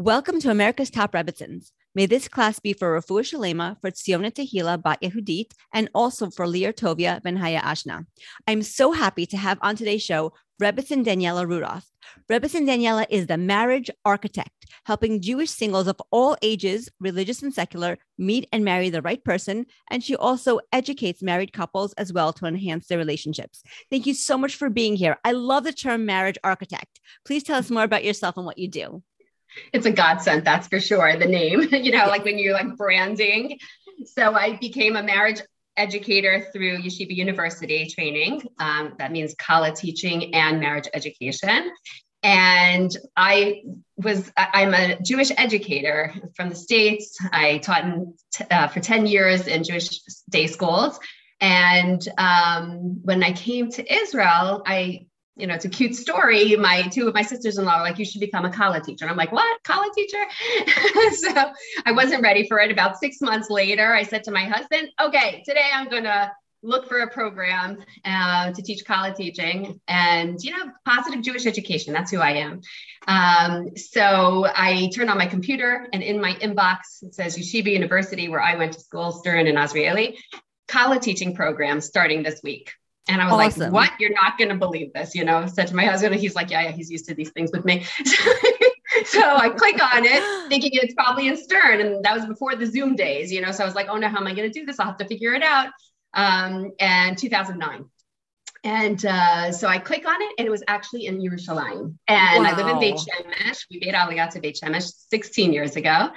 Welcome to America's Top Rebbitzins. May this class be for Rafua Shalema, for Tziona Tehila Bat Yehudit, and also for Lear Tovia Ben Haya Ashna. I'm so happy to have on today's show Rebbitzin Daniela Rudolph. Rebbitzin Daniela is the marriage architect, helping Jewish singles of all ages, religious and secular, meet and marry the right person. And she also educates married couples as well to enhance their relationships. Thank you so much for being here. I love the term marriage architect. Please tell us more about yourself and what you do it's a godsend, that's for sure. The name, you know, like when you're like branding. So I became a marriage educator through Yeshiva University training. Um, that means Kala teaching and marriage education. And I was, I'm a Jewish educator from the States. I taught in, uh, for 10 years in Jewish day schools. And um, when I came to Israel, I you know, it's a cute story. My two of my sisters-in-law are like, you should become a Kala teacher. And I'm like, what? Kala teacher? so I wasn't ready for it. About six months later, I said to my husband, okay, today I'm gonna look for a program uh, to teach Kala teaching and you know positive jewish education that's who i am um, so i turn on my computer and in my inbox it says yeshiva university where i went to school stern and azrieli Kala teaching program starting this week and I was awesome. like, what? You're not going to believe this, you know, said to my husband. And he's like, yeah, yeah, he's used to these things with me. so I click on it thinking it's probably in Stern. And that was before the Zoom days, you know. So I was like, oh no, how am I going to do this? I'll have to figure it out. Um, and 2009. And uh, so I click on it, and it was actually in Yerushalayim. And wow. I live in Beit Shemesh. We made Aliyah to Beit Shemesh 16 years ago,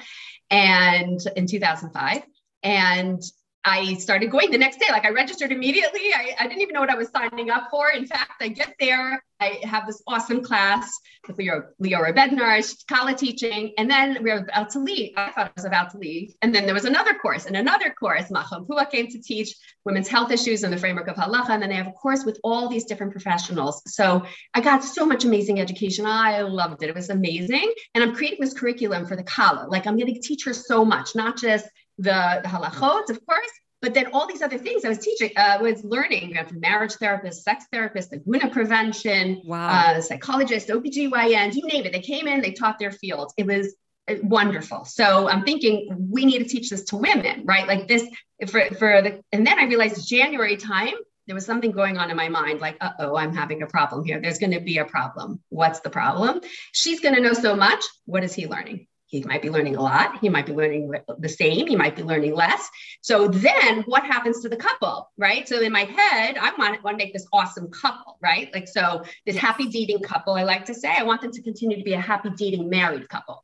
and in 2005. And I started going the next day. Like I registered immediately. I, I, didn't even know what I was signing up for. In fact, I get there, I have this awesome class with Leo, Leora Bednar, Kala teaching. And then we were about to leave. I thought I was about to leave. And then there was another course and another course. Machon Puah came to teach women's health issues in the framework of halacha. And then they have a course with all these different professionals. So I got so much amazing education. I loved it. It was amazing. And I'm creating this curriculum for the Kala. Like I'm going to teach her so much, not just the, the halachot, of course, but then all these other things I was teaching, uh, was learning from marriage therapists, sex therapists, guna prevention, wow. uh, psychologists, OBGYNs, you name it. They came in, they taught their fields. It was uh, wonderful. So I'm thinking we need to teach this to women, right? Like this for, for the, and then I realized January time, there was something going on in my mind like, uh oh, I'm having a problem here. There's going to be a problem. What's the problem? She's going to know so much. What is he learning? He might be learning a lot. He might be learning the same. He might be learning less. So then what happens to the couple right? So in my head i want, want to make this awesome couple right? Like so this happy dating couple i like to say i want them to continue to be a happy dating married couple.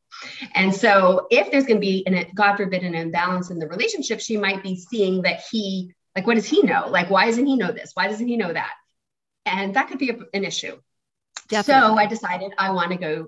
And so if there's going to be an god forbid an imbalance in the relationship she might be seeing that he like what does he know? Like why doesn't he know this? Why doesn't he know that? And that could be a, an issue. Definitely. So I decided I want to go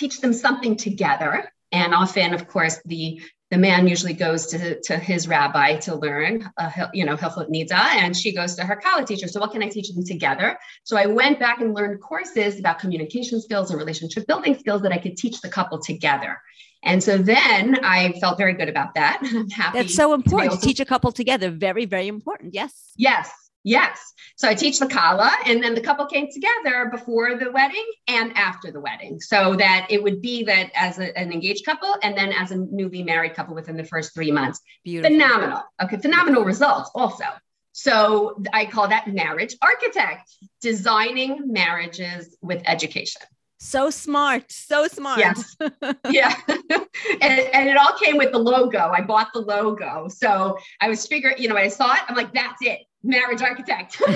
teach them something together. And often, of course, the the man usually goes to, to his rabbi to learn, uh, you know, Hilchot Nida, and she goes to her Kala teacher. So what can I teach them together? So I went back and learned courses about communication skills and relationship building skills that I could teach the couple together. And so then I felt very good about that. I'm happy. That's so important to, to teach a couple together. Very, very important. Yes. Yes. Yes. So I teach the Kala, and then the couple came together before the wedding and after the wedding. So that it would be that as a, an engaged couple and then as a newly married couple within the first three months. Beautiful. Phenomenal. Okay. Phenomenal results also. So I call that marriage architect, designing marriages with education. So smart, so smart. Yes. yeah. and, and it all came with the logo. I bought the logo. So I was figuring, you know, I saw it, I'm like, that's it marriage architect. so,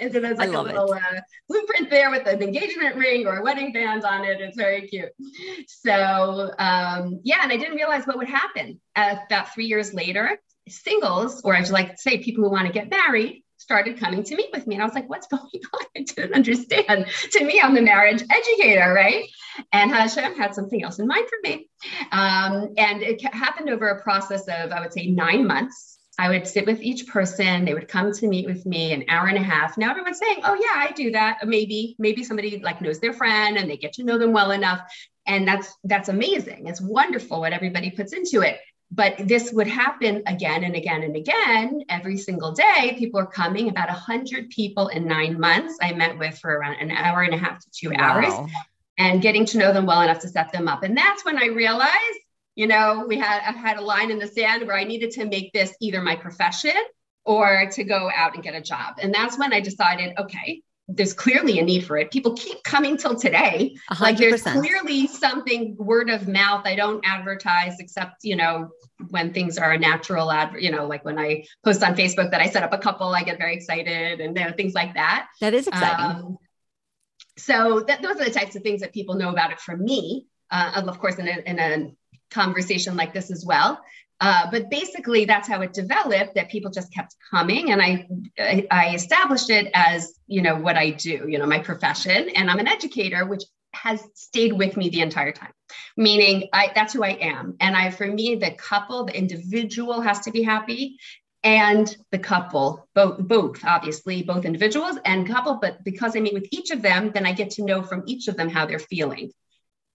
and so there's like a little uh, blueprint there with an engagement ring or a wedding band on it. It's very cute. So um, yeah, and I didn't realize what would happen. Uh, about three years later, singles, or I should like to say people who want to get married, started coming to meet with me. And I was like, what's going on? I didn't understand. To me, I'm the marriage educator, right? And Hashem had something else in mind for me. Um, and it happened over a process of, I would say, nine months I would sit with each person. They would come to meet with me an hour and a half. Now everyone's saying, "Oh yeah, I do that." Maybe maybe somebody like knows their friend and they get to know them well enough, and that's that's amazing. It's wonderful what everybody puts into it. But this would happen again and again and again every single day. People are coming. About a hundred people in nine months. I met with for around an hour and a half to two wow. hours and getting to know them well enough to set them up. And that's when I realized, you know, we had I had a line in the sand where I needed to make this either my profession or to go out and get a job. And that's when I decided, okay, there's clearly a need for it. People keep coming till today. 100%. Like there's clearly something word of mouth. I don't advertise except, you know, when things are a natural ad, you know, like when I post on Facebook that I set up a couple, I get very excited and you know, things like that. That is exciting. Um, so that, those are the types of things that people know about it from me. Uh, of course, in a, in a conversation like this as well. Uh, but basically, that's how it developed. That people just kept coming, and I, I, established it as you know what I do, you know, my profession, and I'm an educator, which has stayed with me the entire time. Meaning, I that's who I am, and I for me, the couple, the individual has to be happy, and the couple, both both obviously, both individuals and couple. But because I meet with each of them, then I get to know from each of them how they're feeling.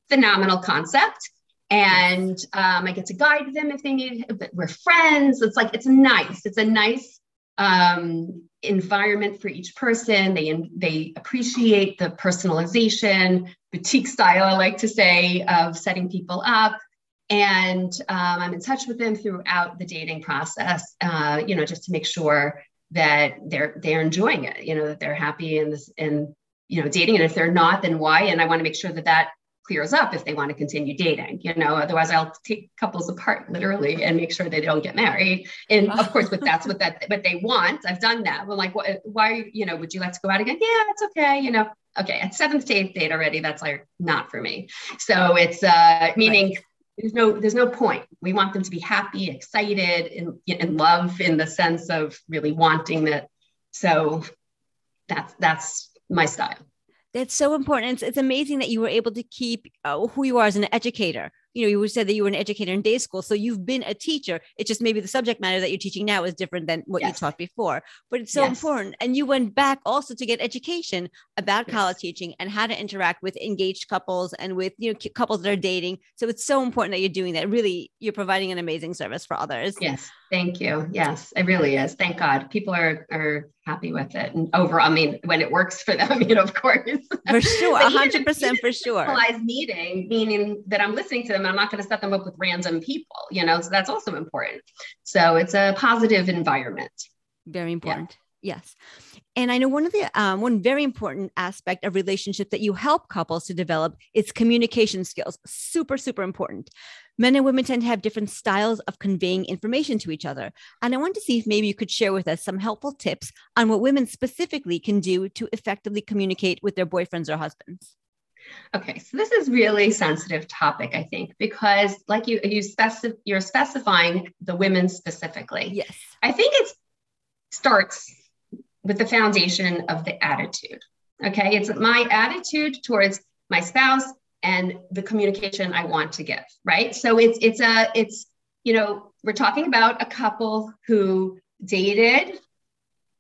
Phenomenal concept and um, I get to guide them if they need. But we're friends. It's like it's nice. It's a nice um, environment for each person. They they appreciate the personalization, boutique style. I like to say of setting people up. And um, I'm in touch with them throughout the dating process. Uh, you know, just to make sure that they're they're enjoying it. You know, that they're happy in this and you know dating. And if they're not, then why? And I want to make sure that that clears up if they want to continue dating you know otherwise i'll take couples apart literally and make sure they don't get married. And of course but that's what that what they want. I've done that. I'm like what, why you know would you like to go out again? Yeah it's okay you know. Okay at seventh to eighth date already that's like not for me. So it's uh meaning right. there's no there's no point. We want them to be happy excited in, in love in the sense of really wanting that. So that's that's my style that's so important. It's, it's amazing that you were able to keep uh, who you are as an educator you know, you said that you were an educator in day school. So you've been a teacher. It's just maybe the subject matter that you're teaching now is different than what yes. you taught before. But it's so yes. important. And you went back also to get education about yes. Kala teaching and how to interact with engaged couples and with you know couples that are dating. So it's so important that you're doing that. Really, you're providing an amazing service for others. Yes. Thank you. Yes, it really is. Thank God. People are are happy with it. And overall, I mean, when it works for them, you know, of course. For sure. hundred percent for sure. meeting, meaning that I'm listening to them. and I'm not going to set them up with random people, you know, so that's also important. So it's a positive environment. Very important. Yeah. Yes. And I know one of the um, one very important aspect of relationship that you help couples to develop is communication skills. Super, super important. Men and women tend to have different styles of conveying information to each other. And I want to see if maybe you could share with us some helpful tips on what women specifically can do to effectively communicate with their boyfriends or husbands. Okay, so this is really sensitive topic, I think, because like you you specify you're specifying the women specifically. Yes. I think it starts with the foundation of the attitude. Okay, it's my attitude towards my spouse and the communication I want to give, right? So it's it's a it's you know, we're talking about a couple who dated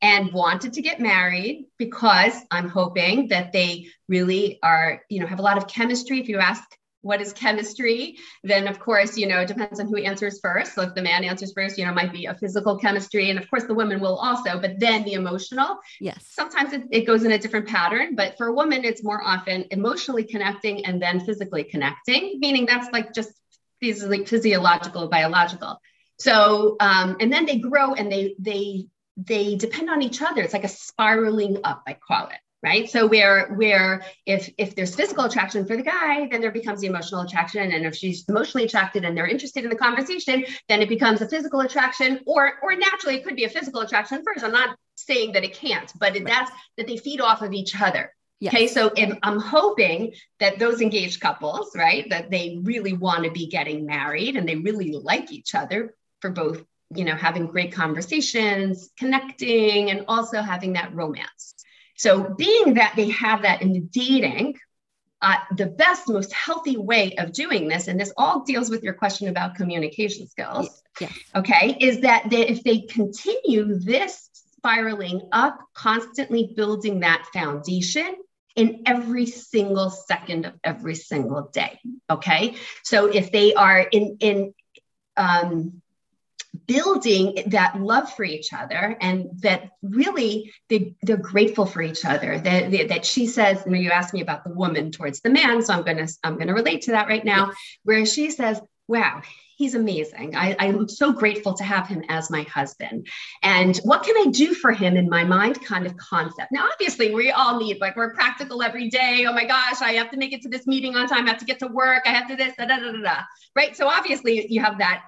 and wanted to get married because I'm hoping that they really are, you know, have a lot of chemistry. If you ask what is chemistry, then of course, you know, it depends on who answers first. So if the man answers first, you know, might be a physical chemistry. And of course, the woman will also, but then the emotional. Yes. Sometimes it, it goes in a different pattern, but for a woman, it's more often emotionally connecting and then physically connecting, meaning that's like just physically, physiological, biological. So, um, and then they grow and they, they, they depend on each other. It's like a spiraling up, I call it right? So where where if if there's physical attraction for the guy then there becomes the emotional attraction. And if she's emotionally attracted and they're interested in the conversation then it becomes a physical attraction or or naturally it could be a physical attraction first. I'm not saying that it can't but it, that's that they feed off of each other. Yes. okay so if, i'm hoping that those engaged couples right that they really want to be getting married and they really like each other for both you know having great conversations connecting and also having that romance so, being that they have that in the dating, uh, the best, most healthy way of doing this, and this all deals with your question about communication skills, yeah. okay, is that they, if they continue this spiraling up, constantly building that foundation in every single second of every single day, okay? So if they are in in um, building that love for each other and that really they, they're grateful for each other that, that she says you know you asked me about the woman towards the man so i'm gonna i'm gonna relate to that right now where she says wow he's amazing. I, I'm so grateful to have him as my husband. And what can I do for him in my mind kind of concept? Now, obviously, we all need, like, we're practical every day. Oh my gosh, I have to make it to this meeting on time. I have to get to work. I have to this, da, da, da, da, da. Right. So obviously, you have that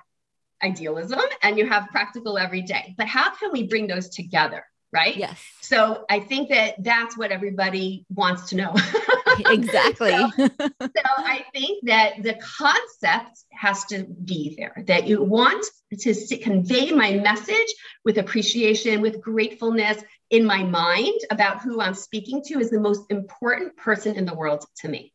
idealism and you have practical every day. But how can we bring those together? Right. Yes. So I think that that's what everybody wants to know. exactly. so, so I think that the concept has to be there that you want to convey my message with appreciation, with gratefulness in my mind about who I'm speaking to is the most important person in the world to me.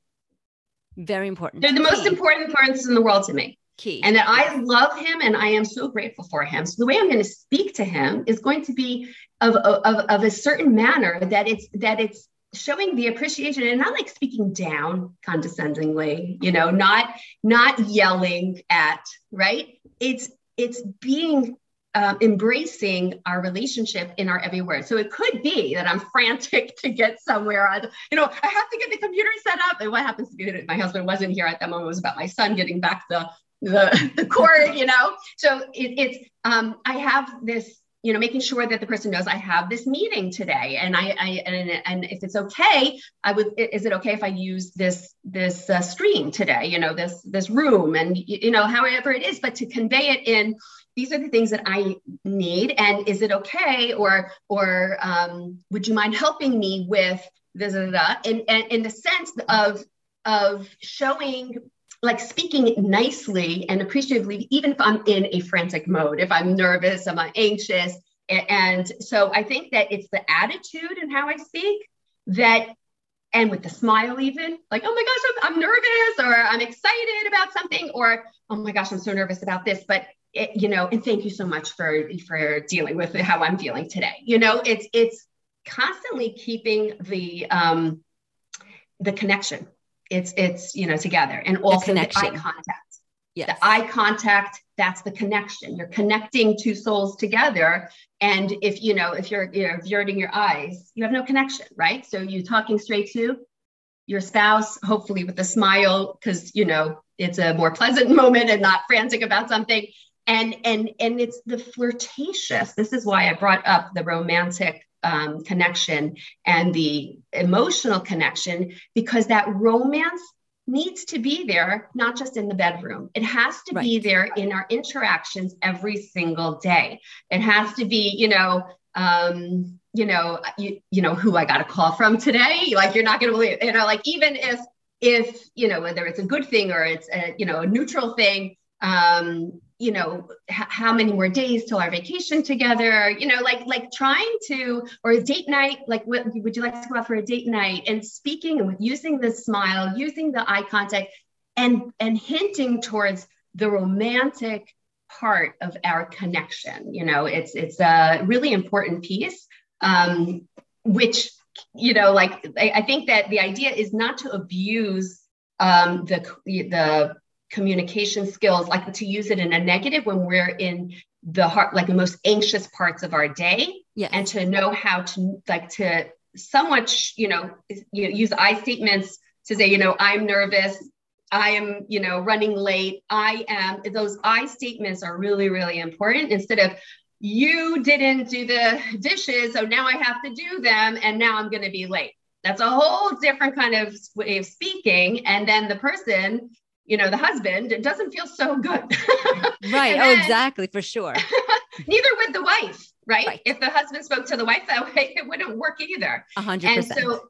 Very important. They're the most important person in the world to me key. And that I love him and I am so grateful for him. So the way I'm going to speak to him is going to be of, of, of a certain manner that it's that it's showing the appreciation and not like speaking down condescendingly, you know, not not yelling at, right? It's it's being um, embracing our relationship in our every word. So it could be that I'm frantic to get somewhere. I, you know, I have to get the computer set up. And what happens to be that my husband wasn't here at that moment it was about my son getting back the the, the cord, you know? So it, it's, um, I have this, you know, making sure that the person knows I have this meeting today. And I, I and, and if it's okay, I would, is it okay if I use this, this uh, stream today, you know, this, this room and, you know, however it is, but to convey it in, these are the things that I need. And is it okay? Or, or um, would you mind helping me with this, and in, in the sense of, of showing like speaking nicely and appreciatively, even if I'm in a frantic mode, if I'm nervous, I'm anxious. And so I think that it's the attitude and how I speak that, and with the smile, even like, oh my gosh, I'm, I'm nervous or I'm excited about something, or oh my gosh, I'm so nervous about this. But it, you know, and thank you so much for for dealing with how I'm feeling today. You know, it's it's constantly keeping the um the connection it's it's you know together. And also the, the eye contact. Yes. the eye contact that's the connection. You're connecting two souls together. And if you know if you're you're averting your eyes you have no connection right? So you're talking straight to your spouse hopefully with a smile because you know it's a more pleasant moment and not frantic about something. And and and it's the flirtatious. This is why i brought up the romantic um, connection and the emotional connection because that romance needs to be there not just in the bedroom. It has to right. be there in our interactions every single day. It has to be you know um you know you, you know who i got a call from today. Like you're not going to believe you know like even if if you know whether it's a good thing or it's a you know a neutral thing um you know h- how many more days till our vacation together you know like like trying to or a date night like what, would you like to go out for a date night? And speaking and with using the smile using the eye contact and and hinting towards the romantic part of our connection you know it's it's a really important piece um which you know like I, I think that the idea is not to abuse um the the communication skills, like to use it in a negative when we're in the heart, like the most anxious parts of our day, yes. and to know how to like to somewhat, you know, use I statements to say, you know, I'm nervous. I am, you know, running late. I am, those I statements are really, really important instead of, you didn't do the dishes, so now I have to do them, and now I'm going to be late. That's a whole different kind of way of speaking. And then the person you know, the husband, it doesn't feel so good. right. oh, exactly. For sure. neither would the wife, right? right? If the husband spoke to the wife that way, it wouldn't work either. A hundred percent. And so,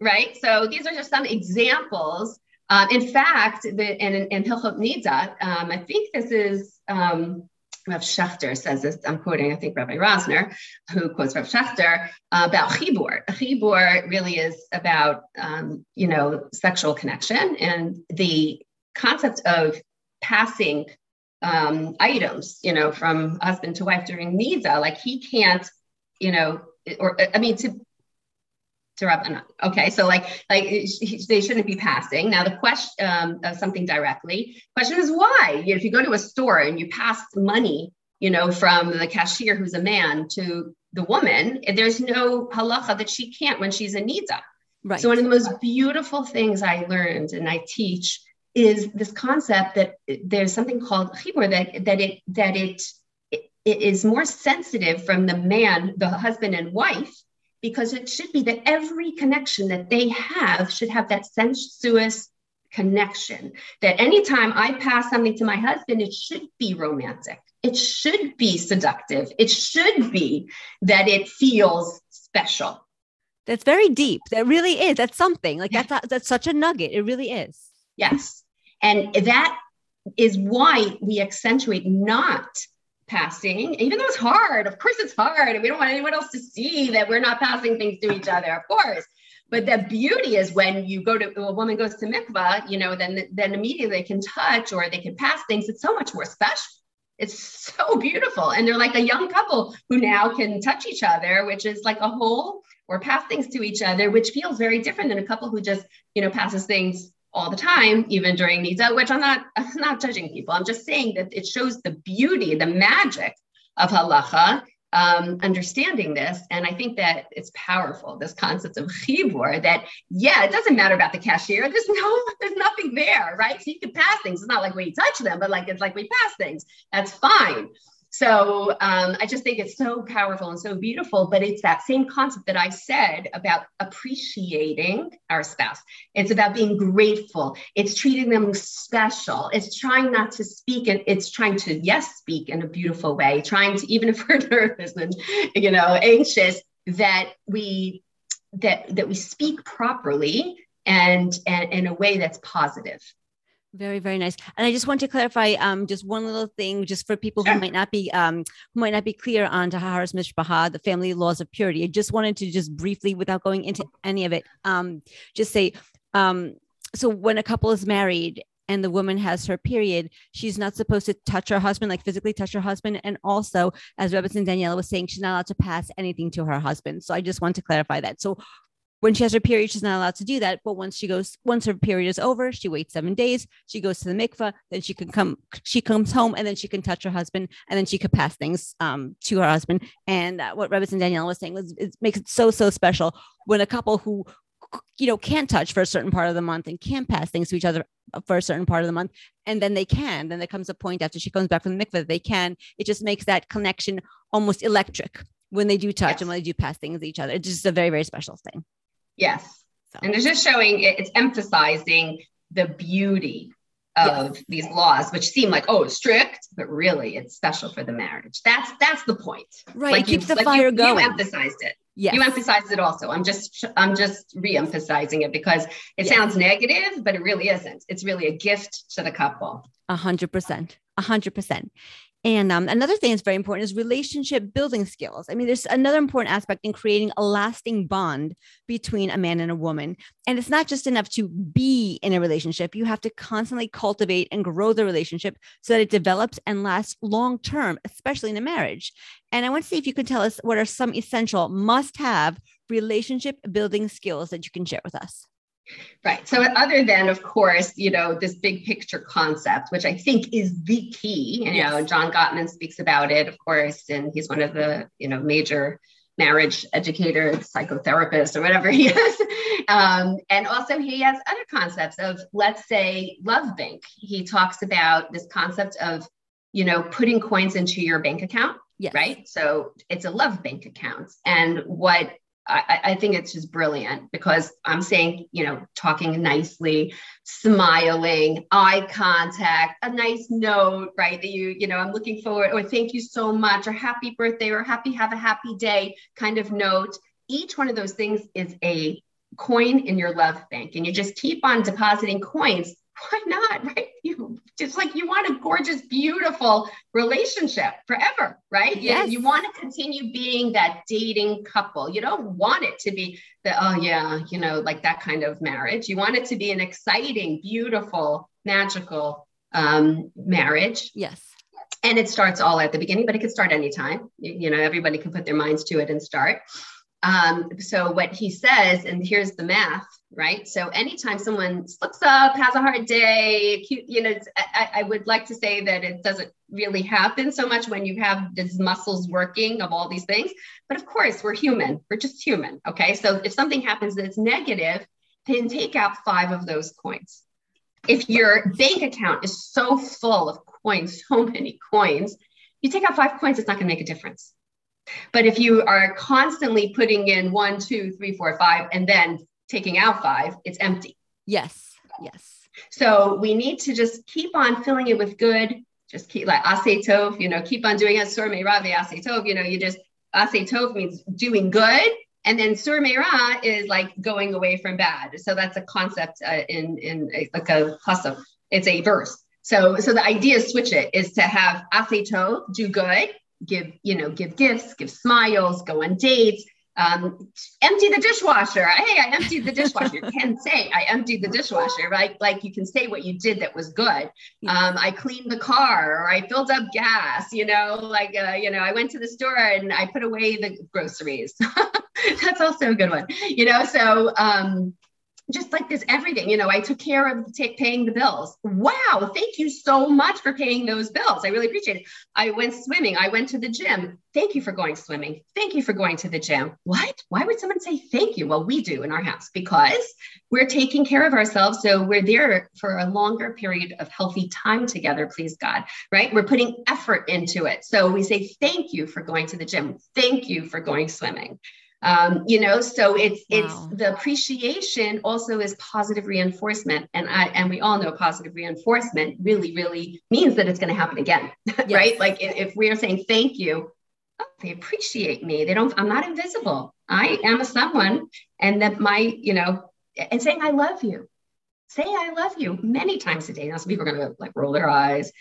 right. So these are just some examples. Um, in fact, the, and in, in Hilchot Nida, um, I think this is, um, Rav Schachter says this, I'm quoting, I think Rabbi Rosner, who quotes Rav Schachter uh, about chibur. Chibur really is about, um, you know, sexual connection and the concept of passing um, items, you know, from husband to wife during nida, like he can't, you know, or I mean to to Rabbanan. Okay, so like like they shouldn't be passing. Now the question um, uh, something directly. Question is why? If you go to a store and you pass money you know, from the cashier who's a man to the woman, there's no halacha that she can't when she's a nida. Right. So one of the most beautiful things I learned and I teach is this concept that there's something called chibur that that it that it, it it is more sensitive from the man, the husband and wife, because it should be that every connection that they have should have that sensuous connection. That anytime I pass something to my husband, it should be romantic. It should be seductive. It should be that it feels special. That's very deep. That really is. That's something like that's that's such a nugget. It really is. Yes, and that is why we accentuate not passing, even though it's hard. Of course, it's hard, and we don't want anyone else to see that we're not passing things to each other. Of course, but the beauty is when you go to a woman goes to mikvah, you know, then then immediately they can touch or they can pass things. It's so much more special. It's so beautiful, and they're like a young couple who now can touch each other, which is like a whole or pass things to each other, which feels very different than a couple who just you know passes things all the time, even during nida, which I'm not, I'm not judging people. I'm just saying that it shows the beauty, the magic of halacha, um, understanding this. And I think that it's powerful, this concept of chibur, that, yeah, it doesn't matter about the cashier. There's no, there's nothing there, right? So you can pass things. It's not like we touch them, but like, it's like we pass things. That's fine. So um, I just think it's so powerful and so beautiful, but it's that same concept that I said about appreciating our spouse. It's about being grateful. It's treating them special. It's trying not to speak and it's trying to, yes, speak in a beautiful way, trying to, even if we're nervous and, you know, anxious, that we, that, that we speak properly and, and in a way that's positive. Very, very nice. And I just want to clarify um, just one little thing, just for people who might not be um, who might not be clear on Taharas Mishpaha, the family laws of purity. I just wanted to just briefly, without going into any of it, um, just say, um, so when a couple is married and the woman has her period, she's not supposed to touch her husband, like physically touch her husband. And also, as Rebbetzin Daniela was saying, she's not allowed to pass anything to her husband. So I just want to clarify that. So when she has her period, she's not allowed to do that. But once she goes, once her period is over, she waits seven days. She goes to the mikvah, then she can come. She comes home, and then she can touch her husband, and then she could pass things um, to her husband. And uh, what and Danielle was saying was, it makes it so so special when a couple who you know can't touch for a certain part of the month and can't pass things to each other for a certain part of the month and then they can then there comes a point after she comes back from the mikvah they can it just makes that connection almost electric when they do touch yes. and when they do pass things to each other it's just a very very special thing Yes. So. And it's just showing it's emphasizing the beauty of yes. these laws, which seem like oh strict, but really it's special for the marriage. That's that's the point. Right. Like it keeps you, the like fire you, going. You emphasized it. Yes. You emphasized it also. I'm just I'm just re-emphasizing it because it yes. sounds negative, but it really isn't. It's really a gift to the couple. A hundred percent. A hundred percent. And um, another thing that's very important is relationship building skills. I mean, there's another important aspect in creating a lasting bond between a man and a woman. And it's not just enough to be in a relationship, you have to constantly cultivate and grow the relationship so that it develops and lasts long term, especially in a marriage. And I want to see if you could tell us what are some essential must have relationship building skills that you can share with us. Right. So, other than, of course, you know, this big picture concept, which I think is the key, you yes. know, John Gottman speaks about it, of course, and he's one of the, you know, major marriage educator, psychotherapist, or whatever he is. Um, and also, he has other concepts of, let's say, love bank. He talks about this concept of, you know, putting coins into your bank account. Yes. Right. So it's a love bank account. And what I, I, think it's just brilliant because I'm saying, you know, talking nicely, smiling, eye contact, a nice note, right? That you, you know, I'm looking forward, or thank you so much, or happy birthday, or happy, have a happy day kind of note. Each one of those things is a coin in your love bank, and you just keep on depositing coins why not right you just like you want a gorgeous beautiful relationship forever right? Yes. you, you want to continue being that dating couple. You don't want it to be the oh yeah you know like that kind of marriage. You want it to be an exciting beautiful magical um, marriage. Yes. And it starts all at the beginning but it can start anytime. You, you know everybody can put their minds to it and start Um, so what he says, and here's the math, right? So anytime someone slips up, has a hard day, you know, I, I would like to say that it doesn't really happen so much when you have these muscles working of all these things. But of course, we're human. We're just human. Okay. So if something happens that's negative, then take out five of those coins. If your bank account is so full of coins, so many coins, you take out five coins, it's not going to make a difference. But if you are constantly putting in one, two, three, four, five, and then taking out five, it's empty. Yes. Yes. So we need to just keep on filling it with good. Just keep like asay you know, keep on doing it. Sur meirav asay you know, you just asay means doing good. And then sur meira is like going away from bad. So that's a concept uh, in in a, like a pasuk. It's a verse. So so the idea is switch it is to have asay do good, give you know give gifts give smiles go on dates um, empty the dishwasher. Hey i emptied the dishwasher. You can say i emptied the dishwasher right? Like you can say what you did that was good. Um, i cleaned the car or i filled up gas you know? Like uh, you know i went to the store and i put away the groceries. That's also a good one you know? So um, just like this everything you know i took care of t- paying the bills. Wow thank you so much for paying those bills. I really appreciate it. I went swimming. I went to the gym. Thank you for going swimming. Thank you for going to the gym. What? Why would someone say thank you? Well we do in our house because we're taking care of ourselves. So we're there for a longer period of healthy time together please god right? We're putting effort into it. So we say thank you for going to the gym. Thank you for going swimming um, you know so it's wow. it's the appreciation also is positive reinforcement. And i and we all know positive reinforcement really really means that it's going to happen again yes. right like if, if we're saying thank you oh, they appreciate me. They don't i'm not invisible. I am a someone and that my you know and saying i love you. Say i love you many times a day. Now some people are going to like roll their eyes.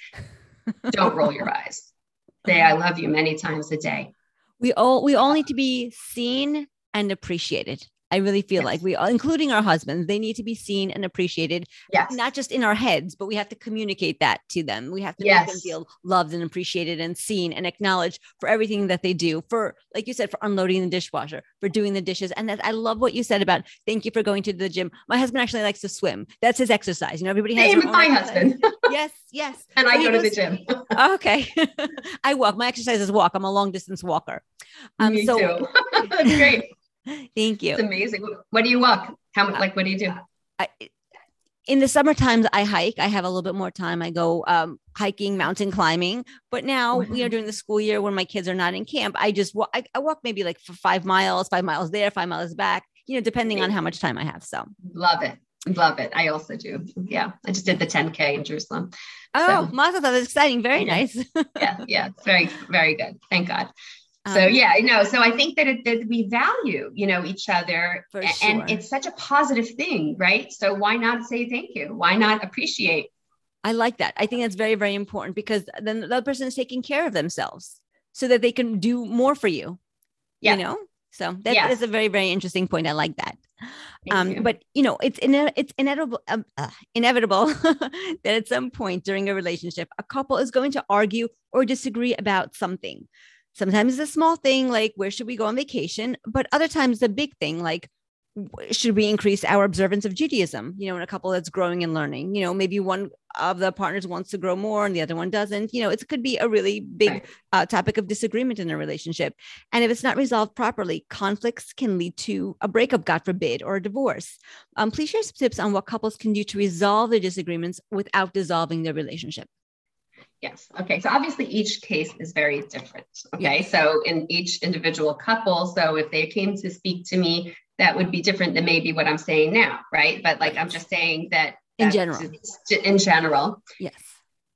Don't roll your eyes. Say i love you many times a day we all we all need to be seen and appreciated I really feel yes. like we, including our husbands, they need to be seen and appreciated. Yes. Not just in our heads, but we have to communicate that to them. We have to yes. make them feel loved and appreciated and seen and acknowledged for everything that they do. For, like you said, for unloading the dishwasher, for doing the dishes. And that I love what you said about thank you for going to the gym. My husband actually likes to swim. That's his exercise. You know, everybody has. Same my husband. yes, yes. And I go to the gym. okay. I walk. My exercise is walk. I'm a long distance walker. Um, Me so, too. That's great. Thank you. It's amazing. What do you walk? How much, like, what do you do? I, in the summer times, I hike. I have a little bit more time. I go um, hiking, mountain climbing. But now mm-hmm. we are during the school year when my kids are not in camp. I just walk. I, I walk maybe like for five miles, five miles there, five miles back. You know, depending on how much time I have. So love it. Love it. I also do. Yeah. I just did the 10K in Jerusalem. Oh, so, Mazel That's exciting. Very nice. yeah. Yeah. It's very, very good. Thank God so um, yeah, no. So I think that, it, that we value, you know, each other, and sure. it's such a positive thing, right? So why not say thank you? Why not appreciate? I like that. I think that's very, very important because then the other person is taking care of themselves so that they can do more for you. Yeah. You know, so that yes. is a very, very interesting point. I like that. Um, you. But you know, it's in, it's inevitable, um, uh, inevitable that at some point during a relationship, a couple is going to argue or disagree about something. Sometimes it's a small thing like where should we go on vacation, but other times the big thing like should we increase our observance of Judaism? You know, in a couple that's growing and learning. You know, maybe one of the partners wants to grow more and the other one doesn't. You know, it could be a really big right. uh, topic of disagreement in a relationship. And if it's not resolved properly, conflicts can lead to a breakup, God forbid, or a divorce. Um, please share some tips on what couples can do to resolve their disagreements without dissolving their relationship. Yes. Okay. So obviously each case is very different. Okay. Yes. So in each individual couple, so if they came to speak to me, that would be different than maybe what I'm saying now. Right. But like I'm just saying that in general. In general. Yes.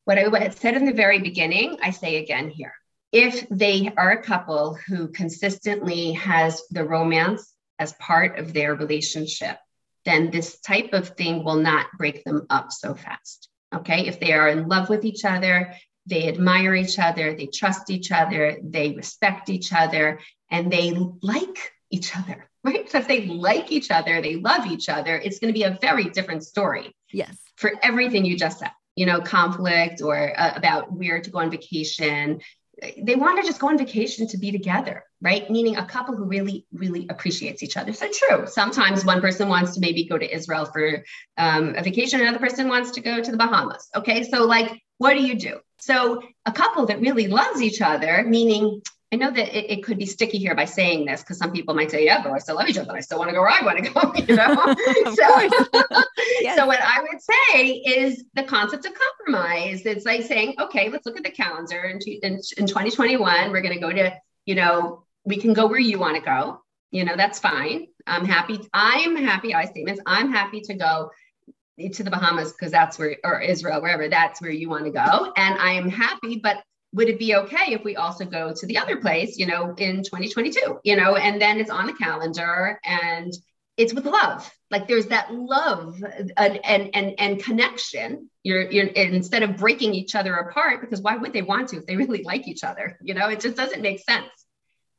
What I had said in the very beginning, I say again here. If they are a couple who consistently has the romance as part of their relationship, then this type of thing will not break them up so fast. Okay. If they are in love with each other, they admire each other, they trust each other, they respect each other, and they like each other, right? So if they like each other, they love each other, it's going to be a very different story. Yes. For everything you just said, you know, conflict or uh, about where to go on vacation, they want to just go on vacation to be together, right? Meaning a couple who really, really appreciates each other. So true. Sometimes one person wants to maybe go to Israel for um, a vacation, another person wants to go to the Bahamas. Okay, so like, what do you do? So a couple that really loves each other, meaning I know that it, it, could be sticky here by saying this because some people might say, yeah, but I still love each other. I still want to go where I want to go, you know? so, yes. so what I would say is the concept of compromise. It's like saying, okay, let's look at the calendar. In, in, in 2021, we're going to go to, you know, we can go where you want to go. You know, that's fine. I'm happy. I'm happy. I statements. I'm happy to go to the Bahamas because that's where, or Israel, wherever that's where you want to go. And I am happy, but would it be okay if we also go to the other place, you know, in 2022, you know, and then it's on the calendar and it's with love. Like there's that love and and and, and connection. You're you're instead of breaking each other apart because why would they want to if they really like each other? You know, it just doesn't make sense.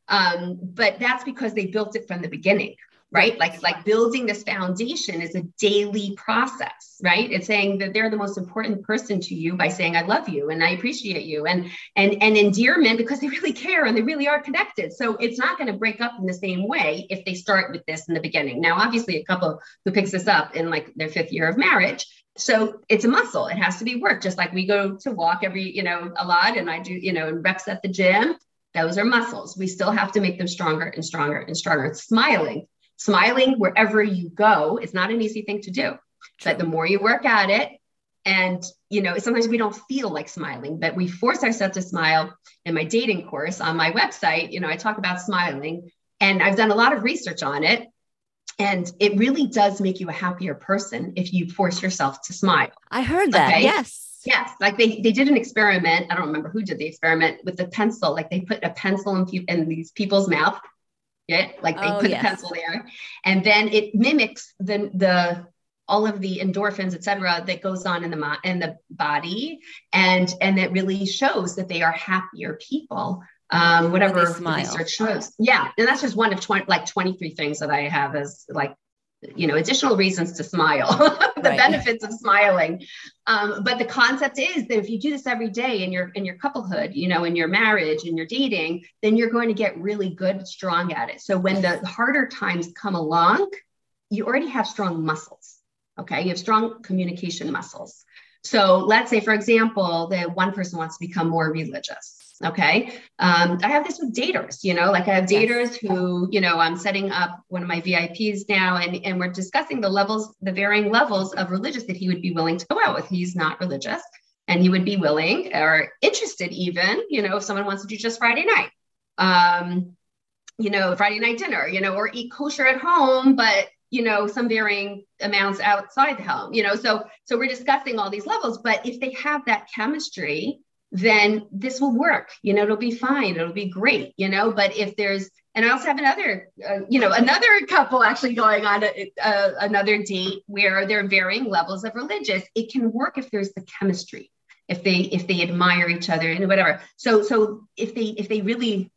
Um, but that's because they built it from the beginning, right? Like like building this foundation is a daily process right? It's saying that they're the most important person to you by saying i love you and i appreciate you and and and endearment because they really care and they really are connected. So it's not going to break up in the same way if they start with this in the beginning. Now obviously a couple who picks this up in like their fifth year of marriage so it's a muscle. It has to be worked. Just like we go to walk every you know a lot and i do you know and reps at the gym those are muscles. We still have to make them stronger and stronger and stronger. Smiling smiling wherever you go is not an easy thing to do. True. But the more you work at it, and you know, sometimes we don't feel like smiling, but we force ourselves to smile. In my dating course on my website, you know, I talk about smiling, and I've done a lot of research on it. And it really does make you a happier person if you force yourself to smile. I heard that. Okay? Yes. Yes, like they, they did an experiment. I don't remember who did the experiment with the pencil. Like they put a pencil in, in these people's mouth it like they oh, put yes. a pencil there. And then it mimics the the all of the endorphins et cetera that goes on in the in the body. And and it really shows that they are happier people um whatever research shows. Yeah. And that's just one of 20 like 23 things that i have as like you know additional reasons to smile the right. benefits of smiling. Um, but the concept is that if you do this every day in your in your couplehood you know in your marriage in your dating then you're going to get really good strong at it. So when the harder times come along you already have strong muscles okay? You have strong communication muscles. So let's say for example that one person wants to become more religious Okay. Um, I have this with daters, you know, like I have daters who, you know, I'm setting up one of my VIPs now and, and we're discussing the levels, the varying levels of religious that he would be willing to go out with. He's not religious and he would be willing or interested even, you know, if someone wants to do just Friday night. Um, you know, Friday night dinner, you know, or eat kosher at home, but you know some varying amounts outside the home you know so so we're discussing all these levels but if they have that chemistry then this will work. You know, it'll be fine. It'll be great. You know, but if there's, and I also have another, uh, you know, another couple actually going on a, a, another date where there are varying levels of religious. It can work if there's the chemistry, if they if they admire each other and whatever. So so if they if they really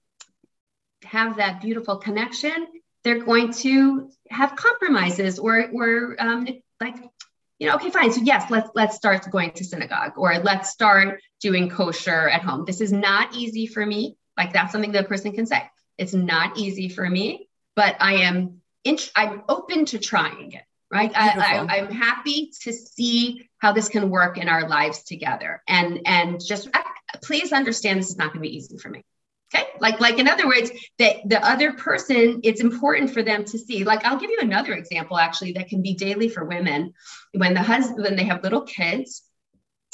have that beautiful connection, they're going to have compromises or or um, like you know, okay, fine. So yes, let's let's start going to synagogue or let's start doing kosher at home. This is not easy for me. Like that's something that a person can say. It's not easy for me, but I am int- I'm open to trying it. Right. I, I, I'm happy to see how this can work in our lives together. And and just please understand this is not going to be easy for me. Okay. Like, like in other words, that the other person, it's important for them to see. Like, I'll give you another example actually that can be daily for women. When the husband, when they have little kids,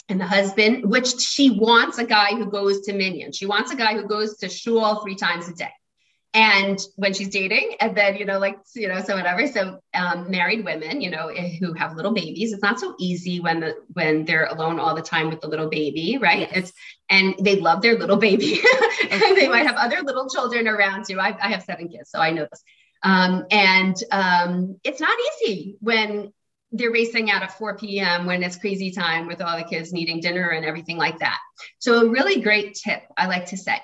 and the husband, which she wants a guy who goes to minyan. She wants a guy who goes to shul three times a day and when she's dating and then you know like you know so whatever so um, married women you know eh, who have little babies it's not so easy when the when they're alone all the time with the little baby right yes. it's and they love their little baby and they might have other little children around too I, I have seven kids so i know this um, and um, it's not easy when they're racing out at 4 p.m. when it's crazy time with all the kids needing dinner and everything like that. So, a really great tip I like to say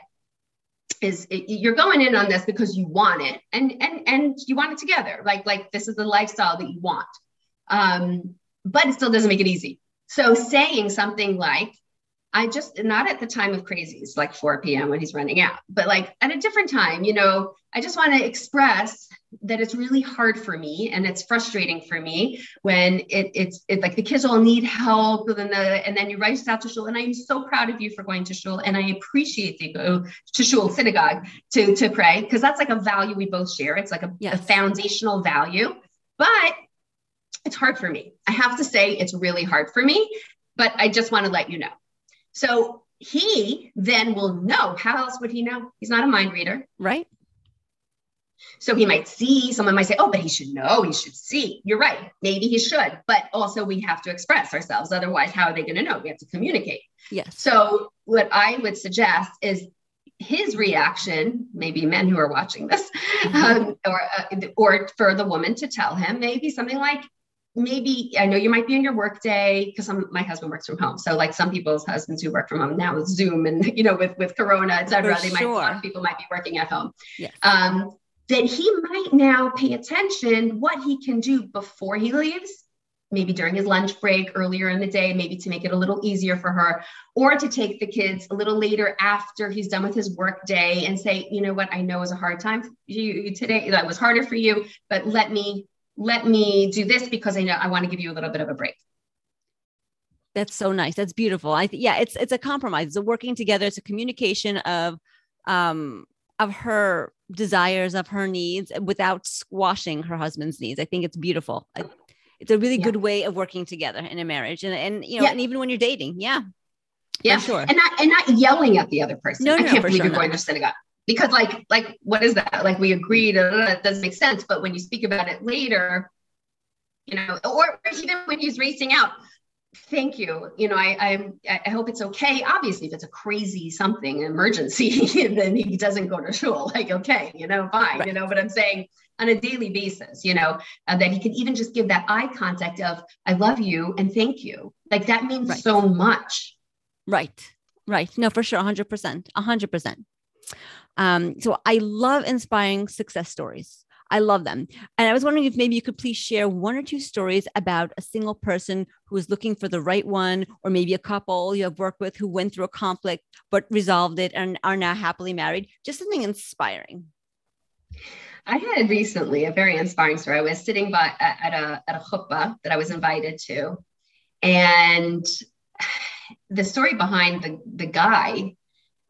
is it, you're going in on this because you want it and and and you want it together like like this is the lifestyle that you want um but it still doesn't make it easy so saying something like I just not at the time of crazies, like 4 p.m. when he's running out, but like at a different time, you know, I just want to express that it's really hard for me and it's frustrating for me when it, it's it, like the kids all need help and, then the, and then you race out to shul and I'm so proud of you for going to shul and I appreciate that you go to shul synagogue to to pray because that's like a value we both share. It's like a, yes. a foundational value, but it's hard for me. I have to say it's really hard for me, but I just want to let you know. So he then will know. How else would he know? He's not a mind reader. Right. So he might see, someone might say, oh, but he should know, he should see. You're right. Maybe he should. But also, we have to express ourselves. Otherwise, how are they going to know? We have to communicate. Yes. So, what I would suggest is his reaction, maybe men who are watching this, mm-hmm. um, or, uh, or for the woman to tell him, maybe something like, maybe I know you might be in your work day because my husband works from home. So like some people's husbands who work from home now with Zoom and you know with with Corona, et cetera, they sure. might people might be working at home. Yes. Um, that he might now pay attention what he can do before he leaves maybe during his lunch break earlier in the day, maybe to make it a little easier for her, or to take the kids a little later after he's done with his work day and say, you know what, I know it was a hard time for you today, that was harder for you, but let me let me do this because I know I want to give you a little bit of a break. That's so nice. That's beautiful. I th- yeah, it's it's a compromise. It's a working together. It's a communication of um of her desires, of her needs, without squashing her husband's needs. I think it's beautiful. I, oh. it's a really yeah. good way of working together in a marriage, and and you know, yeah. and even when you're dating, yeah, yeah, sure, and not and not yelling at the other person. No, no I can't believe sure you're going to synagogue because like like what is that like we agreed that doesn't make sense but when you speak about it later you know or even when he's racing out thank you. You know i i, I hope it's okay. Obviously if it's a crazy something emergency then he doesn't go to shul like okay you know fine right. you know but i'm saying on a daily basis you know uh, that he can even just give that eye contact of i love you and thank you. Like that means right. so much. Right right. No for sure 100% 100% um, so I love inspiring success stories. I love them. And I was wondering if maybe you could please share one or two stories about a single person who is looking for the right one, or maybe a couple you have worked with who went through a conflict but resolved it and are now happily married. Just something inspiring. I had recently a very inspiring story. I was sitting by at a at a chuppah that I was invited to, and the story behind the the guy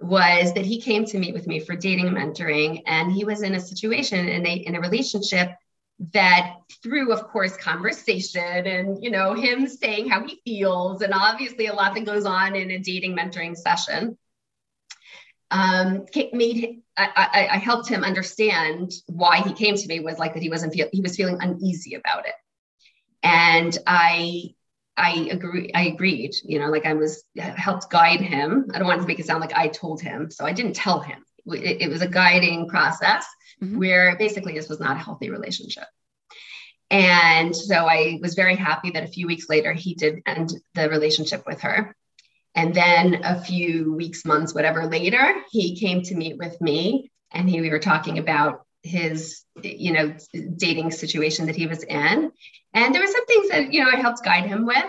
was that he came to meet with me for dating and mentoring and he was in a situation in a in a relationship that through of course conversation and you know him saying how he feels and obviously a lot that goes on in a dating mentoring session um, made I, I, I, helped him understand why he came to me was like that he wasn't feel he was feeling uneasy about it. And i I agree. I agreed. You know, like I was helped guide him. I don't want to make it sound like I told him, so I didn't tell him. It, it was a guiding process mm-hmm. where basically this was not a healthy relationship. And so I was very happy that a few weeks later he did end the relationship with her. And then a few weeks, months, whatever later, he came to meet with me and he, we were talking about his you know dating situation that he was in and there were some things that you know i helped guide him with.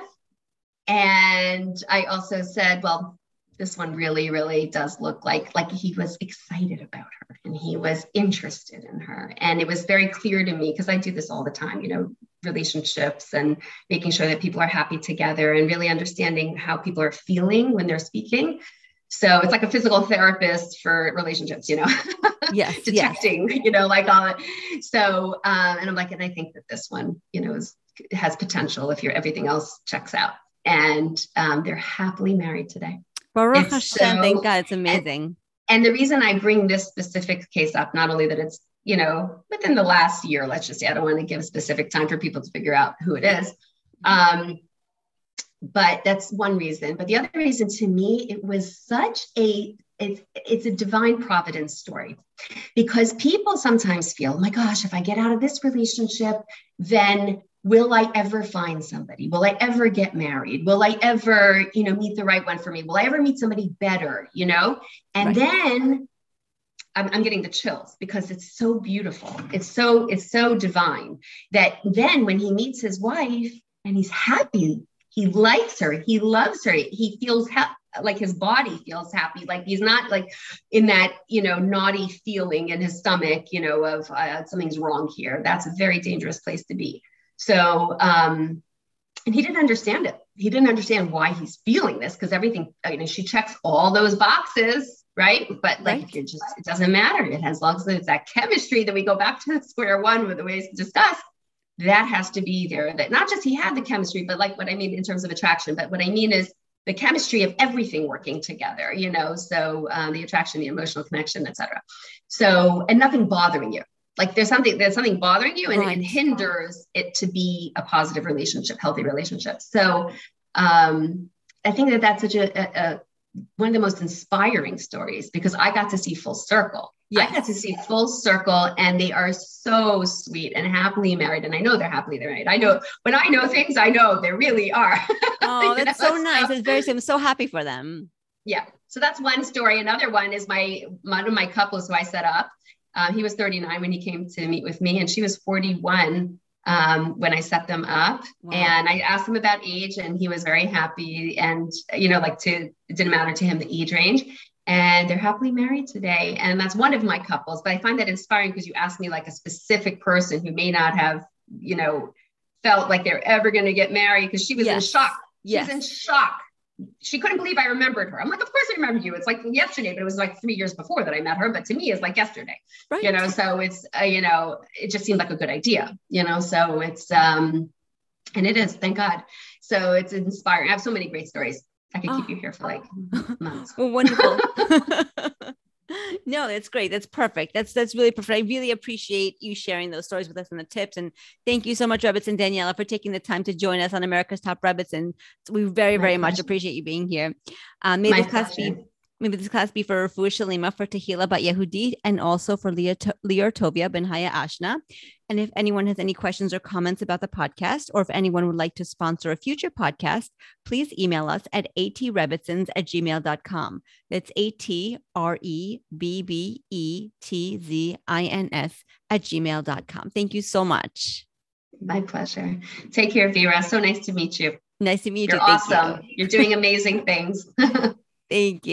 And i also said well this one really really does look like like he was excited about her and he was interested in her. And it was very clear to me because i do this all the time you know relationships and making sure that people are happy together and really understanding how people are feeling when they're speaking. So it's like a physical therapist for relationships, you know, yes, detecting, yes. you know, like all it. So, um, and I'm like, and I think that this one, you know, is, has potential if your everything else checks out. And um, they're happily married today. Baruch Hashem, so, thank God, it's amazing. And, and the reason I bring this specific case up, not only that it's, you know, within the last year, let's just say, I don't want to give a specific time for people to figure out who it is. Um, but that's one reason. But the other reason to me, it was such a it's, it's a divine providence story because people sometimes feel, oh my gosh, if I get out of this relationship, then will I ever find somebody? Will I ever get married? Will I ever, you know, meet the right one for me? Will I ever meet somebody better? You know, and right. then I'm, I'm, getting the chills because it's so beautiful. It's so it's so divine that then when he meets his wife and he's happy he likes her he loves her he feels ha- like his body feels happy. Like he's not like in that, you know, naughty feeling in his stomach, you know, of uh, something's wrong here. That's a very dangerous place to be. So, um, and he didn't understand it. He didn't understand why he's feeling this because everything, you know, she checks all those boxes, right? But like, right. you're just, it doesn't matter. It has long as it's that chemistry that we go back to square one with the ways discussed. That has to be there. That not just he had the chemistry, but like what I mean in terms of attraction. But what I mean is the chemistry of everything working together. You know, so um, the attraction, the emotional connection, etc. So and nothing bothering you like there's something there's something bothering you and right. it hinders it to be a positive relationship healthy relationship so um i think that that's such a, a, a one of the most inspiring stories because i got to see full circle yes. i got to see full circle and they are so sweet and happily married and i know they're happily married i know when i know things i know they really are oh that's know? so nice it's very i'm so happy for them yeah so that's one story another one is my one of my couples who i set up uh, he was 39 when he came to meet with me, and she was 41 um, when I set them up. Wow. And I asked him about age, and he was very happy. And you know, like to it didn't matter to him the age range. And they're happily married today. And that's one of my couples. But I find that inspiring because you asked me like a specific person who may not have, you know, felt like they're ever going to get married because she was yes. in shock. She's yes. in shock she couldn't believe I remembered her. I'm like, of course I remember you. It's like yesterday, but it was like three years before that I met her. But to me, it's like yesterday, right. you know. So it's uh, you know, it just seemed like a good idea, you know. So it's um, and it is, thank God. So it's inspiring. I have so many great stories. I could oh. keep you here for like months. well, Wonderful. no, that's great. That's perfect. That's that's really perfect. I really appreciate you sharing those stories with us and the tips. And thank you so much, Rebbetzin and Daniela, for taking the time to join us on America's Top Rebbetzins. And we very, very much appreciate you being here. Um, may My this class be maybe this class be for Refuah Shalema for Tehila Bat Yehudit and also for Lior Tovia Ben Haya Ashna. And if anyone has any questions or comments about the podcast, or if anyone would like to sponsor a future podcast, please email us at atrebbetzins at gmail.com. That's A-T-R-E-B-B-E-T-Z-I-N-S at gmail.com. Thank you so much. My pleasure. Take care, Vera. So nice to meet you. Nice to meet you. You're awesome. You. You're doing amazing things. Thank you.